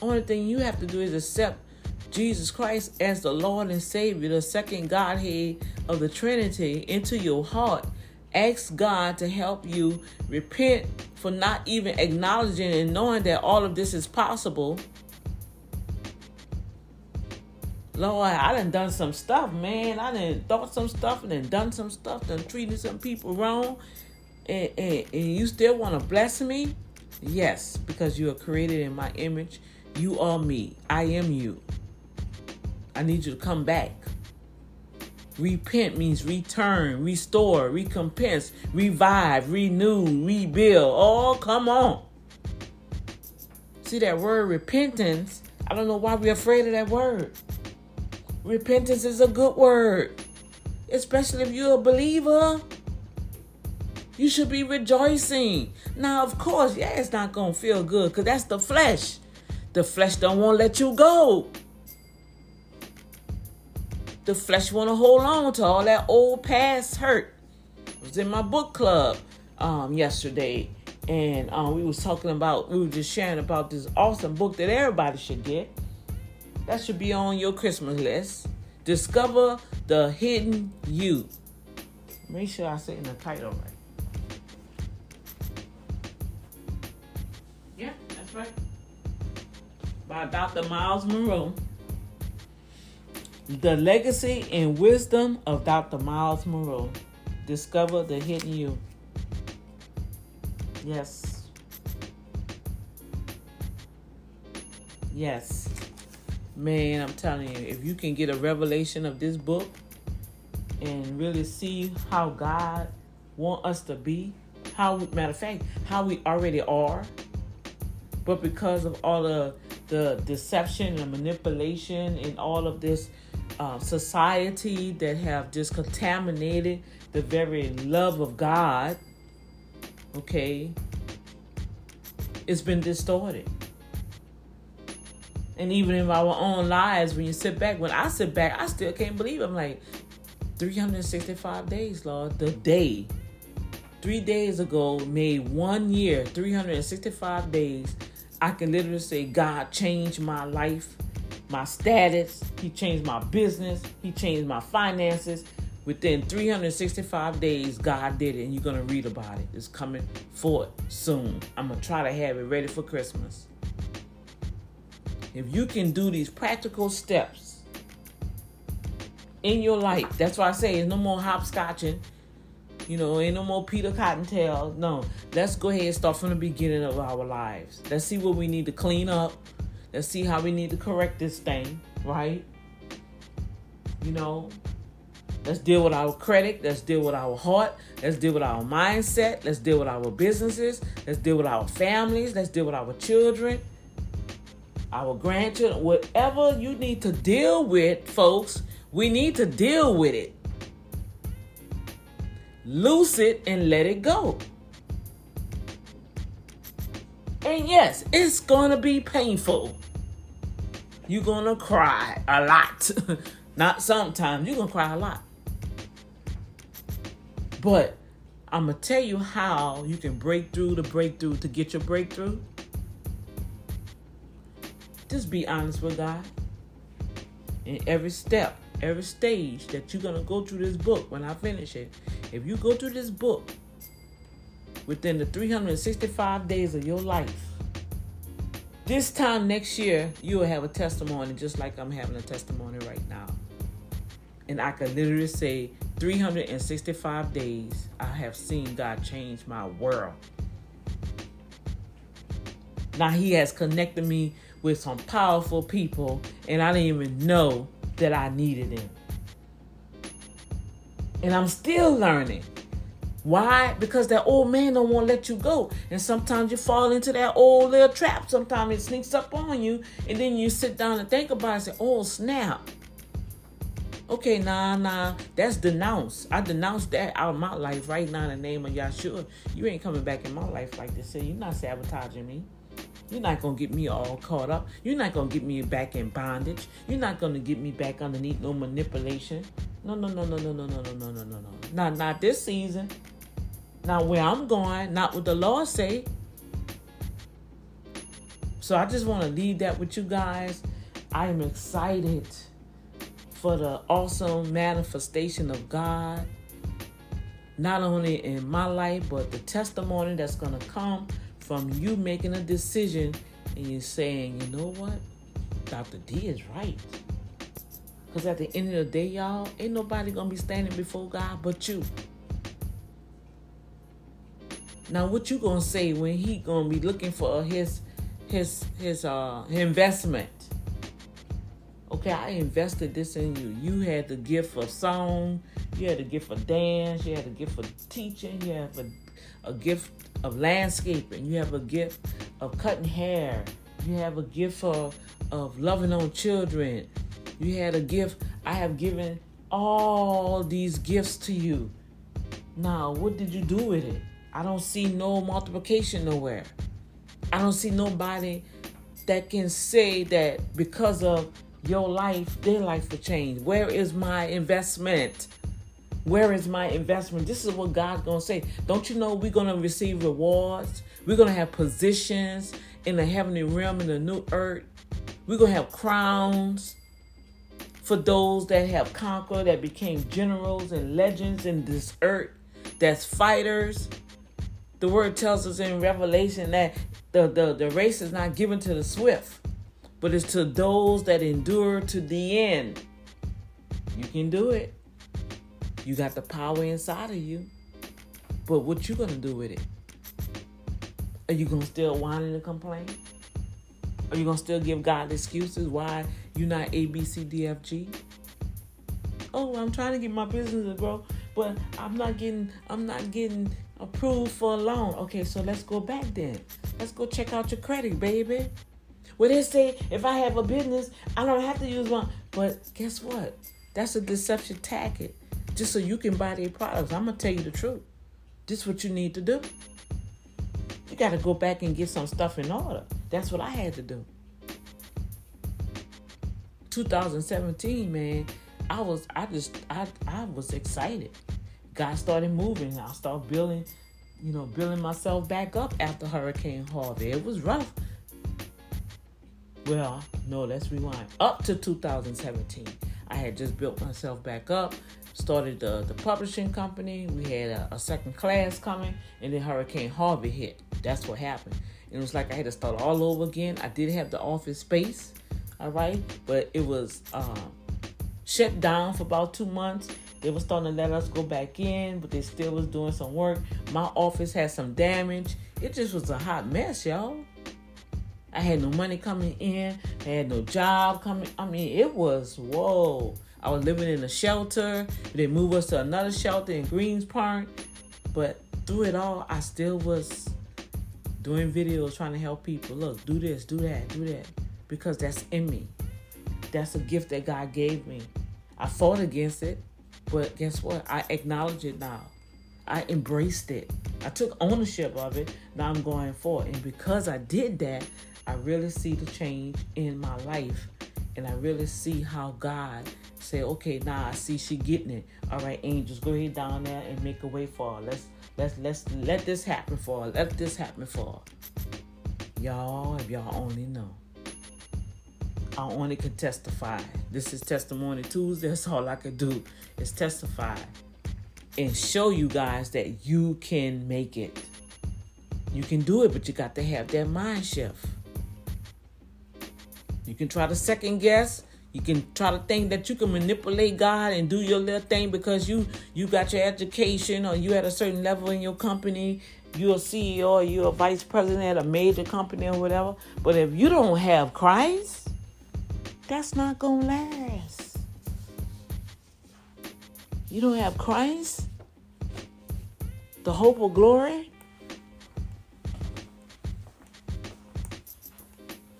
Only thing you have to do is accept Jesus Christ as the Lord and Savior, the second Godhead of the Trinity, into your heart. Ask God to help you repent for not even acknowledging and knowing that all of this is possible Lord, I done done some stuff, man. I done thought some stuff and then done some stuff, done treated some people wrong. And, and, and you still want to bless me? Yes, because you are created in my image. You are me. I am you. I need you to come back. Repent means return, restore, recompense, revive, renew, rebuild. Oh, come on. See that word repentance I don't know why we're afraid of that word. Repentance is a good word, especially if you're a believer. You should be rejoicing. Now, of course, yeah, it's not gonna feel good because that's the flesh. The flesh don't want to let you go. The flesh want to hold on to all that old past hurt. I was in my book club um, yesterday, and um, we was talking about, we were just sharing about this awesome book that everybody should get. That should be on your Christmas list. Discover the Hidden You. Make sure I say in the title right. Yeah, that's right. By Dr. Miles Munroe. The Legacy and Wisdom of Dr. Miles Munroe. Discover the Hidden You. Yes. Yes. Man, I'm telling you, if you can get a revelation of this book and really see how God want us to be, how matter of fact, how we already are, but because of all the the deception and manipulation and all of this uh, society that have just contaminated the very love of God, okay, it's been distorted. And even in our own lives, when you sit back, when I sit back, I still can't believe. I'm like, 365 days, Lord, the day. Three days ago made one year, 365 days. I can literally say, God changed my life, my status. He changed my business. He changed my finances. Within 365 days, God did it, and you're to read about it. It's coming forth soon. I'm to try to have it ready for Christmas. If you can do these practical steps in your life, that's why I say it's no more hopscotching. You know, ain't no more Peter Cottontail. No, let's go ahead and start from the beginning of our lives. Let's see what we need to clean up. Let's see how we need to correct this thing, right? You know, let's deal with our credit. Let's deal with our heart. Let's deal with our mindset. Let's deal with our businesses. Let's deal with our families. Let's deal with our children our grandchildren, whatever you need to deal with, folks, we need to deal with it. Loose it and let it go. And yes, it's gonna be painful. You're gonna cry a lot. <laughs> Not sometimes, you're gonna cry a lot. But I'm gonna tell you how you can break through the breakthrough to get your breakthrough. Just be honest with God. In every step, every stage that you're going to go through this book when I finish it, if you go through this book within the 365 days of your life, this time next year, you will have a testimony just like I'm having a testimony right now. And I can literally say 365 days, I have seen God change my world. Now, He has connected me with some powerful people, and I didn't even know that I needed them. And I'm still learning. Why? Because that old man don't want to let you go. And sometimes you fall into that old little trap. Sometimes it sneaks up on you. And then you sit down and think about it and say, oh, snap. Okay, nah, nah. That's denounced. I denounce that out of my life right now in the name of Yahshua. You ain't coming back in my life like this. So you're not sabotaging me. You're not going to get me all caught up. You're not going to get me back in bondage. You're not going to get me back underneath no manipulation. No, no, no, no, no, no, no, no, no, no, no, no. Not, not this season. Not where I'm going. Not what the Lord say. So I just want to leave that with you guys. I am excited for the awesome manifestation of God. Not only in my life, but the testimony that's going to come from you making a decision and you saying, you know what? Dr. D is right. Because at the end of the day, y'all, ain't nobody going to be standing before God but you. Now, what you going to say when he going to be looking for his his his uh investment? Okay, I invested this in you. You had the gift of song, you had the gift of dance, you had the gift of teaching, you have a, a gift of landscaping. You have a gift of cutting hair. You have a gift of, of loving on children. You had a gift. I have given all these gifts to you. Now, what did you do with it? I don't see no multiplication nowhere. I don't see nobody that can say that because of your life, their life will change. Where is my investment? Where is my investment? This is what God's gonna say. Don't you know we're gonna receive rewards? We're gonna have positions in the heavenly realm in the new earth. We're gonna have crowns for those that have conquered, that became generals and legends in this earth, that's fighters. The word tells us in Revelation that the, the, the race is not given to the swift, but it's to those that endure to the end. You can do it. You got the power inside of you. But what you gonna do with it? Are you gonna still whine and complain? Are you gonna still give God excuses why you're not A, B, C, D, F, G? Oh, I'm trying to get my business to grow, but I'm not getting I'm not getting approved for a loan. Okay, so let's go back then. Let's go check out your credit, baby. Well, they say if I have a business, I don't have to use one. But guess what? That's a deception tactic. Just so you can buy their products. I'm gonna tell you the truth. This is what you need to do. You got to go back and get some stuff in order. That's what I had to do. 2017, man, I was I just I I was excited. God started moving. I started building, you know, building myself back up after Hurricane Harvey. It was rough. Well, no, let's rewind. Up to 2017, I had just built myself back up, started the, the publishing company. We had a, a second class coming, and then Hurricane Harvey hit. That's what happened. And it was like I had to start all over again. I did have the office space, all right, but it was um, shut down for about two months. They were starting to let us go back in, but they still was doing some work. My office had some damage. It just was a hot mess, y'all. I had no money coming in. I had no job coming. I mean, it was whoa. I was living in a shelter. They moved us to another shelter in Greens Park. But through it all, I still was doing videos trying to help people. Look, do this, do that, do that. Because that's in me. That's a gift that God gave me. I fought against it, but guess what? I acknowledge it now. I embraced it. I took ownership of it. Now I'm going forward. And because I did that, I really see the change in my life. And I really see how God say, okay, now I see she getting it. All right, angels, go ahead down there and make a way for her. Let's let's let's let this happen for her. Let this happen for her. Y'all, if y'all only know. I only can testify. This is Testimony Tuesday. That's all I can do is testify and show you guys that you can make it. You can do it, but you got to have that mind shift. You can try to second guess. You can try to think that you can manipulate God and do your little thing because you you got your education or you at a certain level in your company. You're a CEO or you're a vice president at a major company or whatever. But if you don't have Christ, that's not gonna last. You don't have Christ, the hope of glory.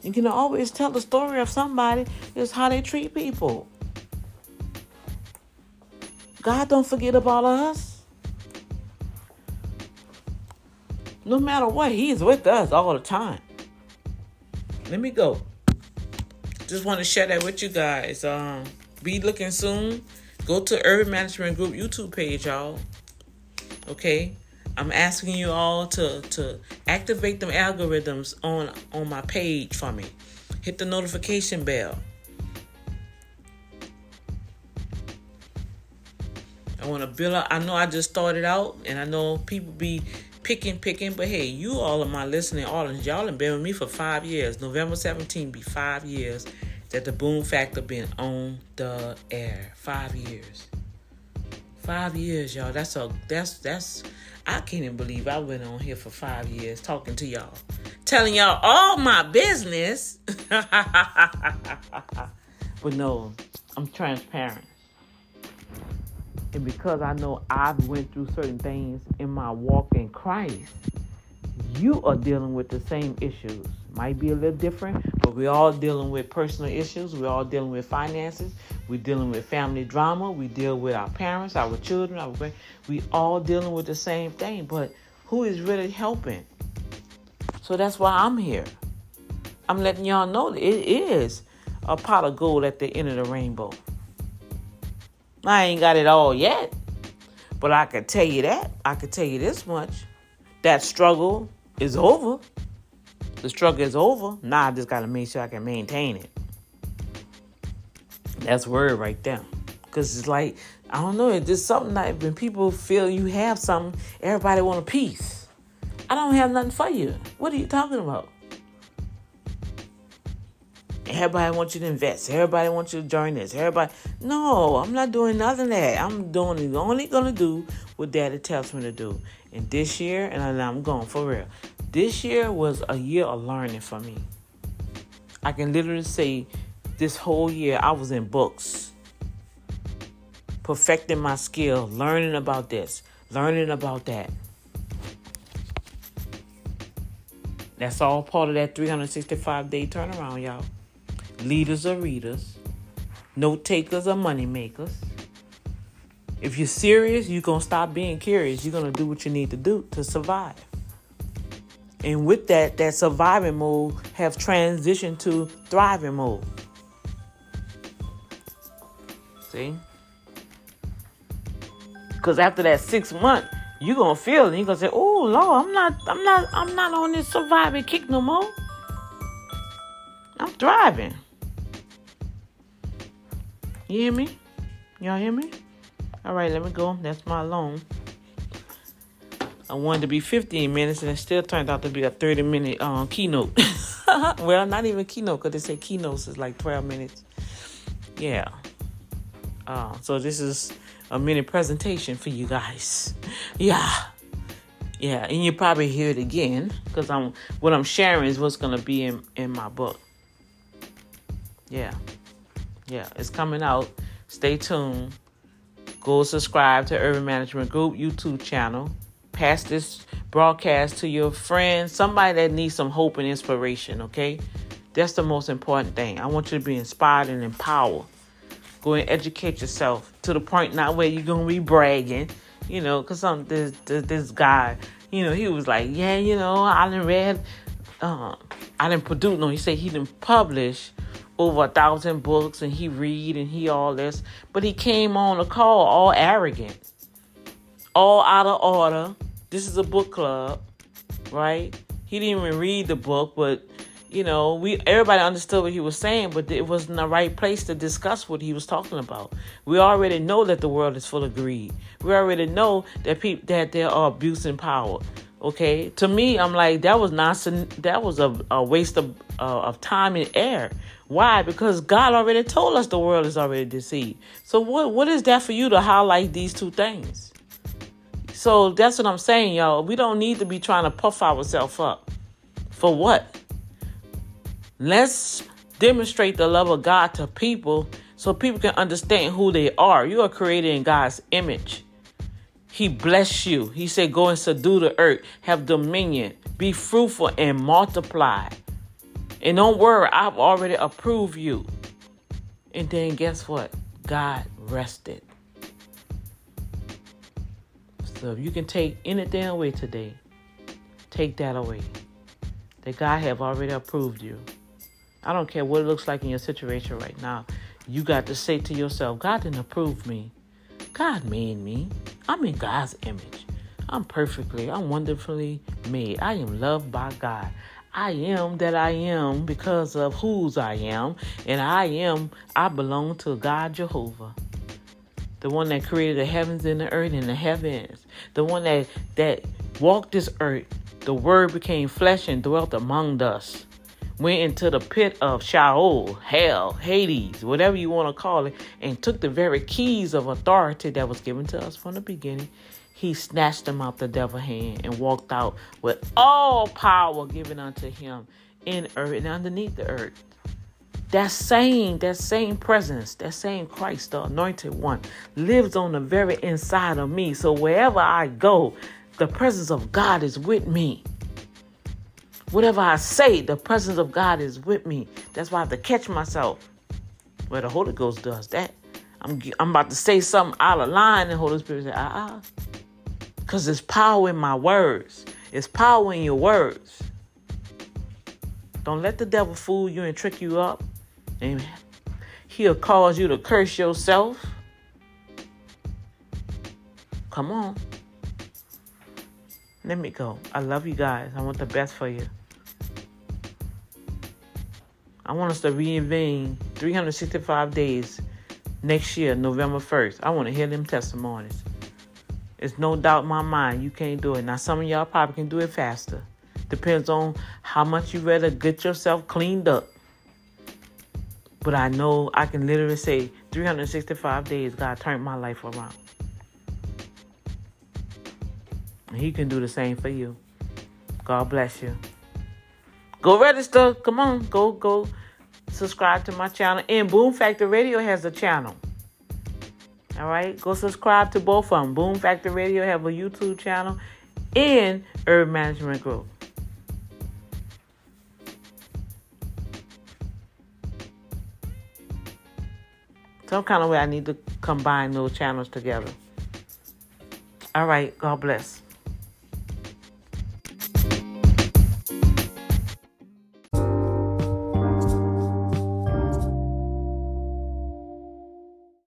You can always tell the story of somebody is how they treat people. God don't forget about us. No matter what, He's with us all the time. Let me go. Just want to share that with you guys. Um, be looking soon. Go to Urban Management Group YouTube page, y'all. Okay. I'm asking you all to to activate them algorithms on on my page for me. Hit the notification bell. I want to build up. I know I just started out, and I know people be picking, picking, but hey, you all of my listening audience, y'all have been with me for five years. November 17 be five years that the Boom Factor been on the air. Five years. Five years, y'all. That's a that's that's I can't even believe I went on here for five years talking to y'all, telling y'all all my business. <laughs> but no, I'm transparent. And because I know I've went through certain things in my walk in Christ, you are dealing with the same issues. Might be a little different, but we're all dealing with personal issues. We're all dealing with finances. We're dealing with family drama. We deal with our parents, our children, our we all dealing with the same thing. But who is really helping? So that's why I'm here. I'm letting y'all know that it is a pot of gold at the end of the rainbow. I ain't got it all yet, but I can tell you that. I can tell you this much. That struggle is over. The struggle is over. Now I just got to make sure I can maintain it. That's word right there. Because it's like, I don't know, it's just something that when people feel you have something, everybody want a piece. I don't have nothing for you. What are you talking about? Everybody wants you to invest. Everybody wants you to join this. Everybody, no, I'm not doing nothing that. I'm doing only gonna do what Daddy tells me to do. And this year, and I'm going for real. This year was a year of learning for me. I can literally say this whole year I was in books, perfecting my skill, learning about this, learning about that. That's all part of that 365 day turnaround, y'all. Leaders are readers, note takers are money makers. If you're serious, you're going to stop being curious. You're going to do what you need to do to survive. And with that, that surviving mode have transitioned to thriving mode. See? Because after that six month, you're gonna feel it. You're gonna say, Oh Lord, I'm not I'm not I'm not on this surviving kick no more. I'm thriving. You hear me? Y'all hear me? All right, let me go. That's my alarm. I wanted to be 15 minutes, and it still turned out to be a 30 minute um, keynote. <laughs> well, not even keynote, because they say keynotes is like 12 minutes. Yeah. Uh, so this is a mini presentation for you guys. Yeah. Yeah, and you probably hear it again because I'm what I'm sharing is what's gonna be in, in my book. Yeah. Yeah, it's coming out. Stay tuned. Go subscribe to Urban Management Group YouTube channel pass this broadcast to your friends, somebody that needs some hope and inspiration, okay? That's the most important thing. I want you to be inspired and empowered. Go and educate yourself to the point not where you're gonna be bragging, you know, because some this, this, this guy, you know, he was like, yeah, you know, I didn't read, uh, I didn't produce. No, he said he didn't publish over a thousand books and he read and he all this, but he came on a call all arrogant all out of order. This is a book club, right? He didn't even read the book, but you know, we everybody understood what he was saying, but it wasn't the right place to discuss what he was talking about. We already know that the world is full of greed. We already know that people that there are abuse and power. Okay, to me, I'm like that was nonsense. That was a, a waste of uh, of time and air. Why? Because God already told us the world is already deceived. So what what is that for you to highlight these two things? So that's what I'm saying, y'all. We don't need to be trying to puff ourselves up. For what? Let's demonstrate the love of God to people so people can understand who they are. You are created in God's image. He bless you. He said, Go and subdue the earth, have dominion, be fruitful, and multiply. And don't worry, I've already approved you. And then guess what? God rested. So if you can take anything away today, take that away. That God have already approved you. I don't care what it looks like in your situation right now. You got to say to yourself, God didn't approve me. God made me. I'm in God's image. I'm perfectly, I'm wonderfully made. I am loved by God. I am that I am because of whose I am. And I am, I belong to God Jehovah the one that created the heavens and the earth and the heavens, the one that that walked this earth. The word became flesh and dwelt among us. Went into the pit of Sheol, hell, Hades, whatever you want to call it, and took the very keys of authority that was given to us from the beginning. He snatched them out the devil's hand and walked out with all power given unto him in earth and underneath the earth that same that same presence that same christ the anointed one lives on the very inside of me so wherever i go the presence of god is with me Whatever I say, the presence of God is with me. That's why I have to catch myself. Well, the Holy Ghost does that. I'm, I'm about to say something out of line, and Holy Spirit said, ah, uh-uh. Because there's power in my words. It's power in your words. Don't let the devil fool you and trick you up. Amen. He'll cause you to curse yourself. Come on. Let me go. I love you guys. I want the best for you. I want us to reinvent 365 days next year, November 1st. I want to hear them testimonies. It's no doubt in my mind you can't do it. Now, some of y'all probably can do it faster. Depends on how much you rather get yourself cleaned up. But I know I can literally say 365 days, God turned my life around. And He can do the same for you. God bless you. Go register. Come on. Go, go subscribe to my channel. And Boom Factor Radio has a channel. All right. Go subscribe to both of them. Boom Factor Radio have a YouTube channel and Urban Management Group. Some kind of way I need to combine those channels together. All right. God bless.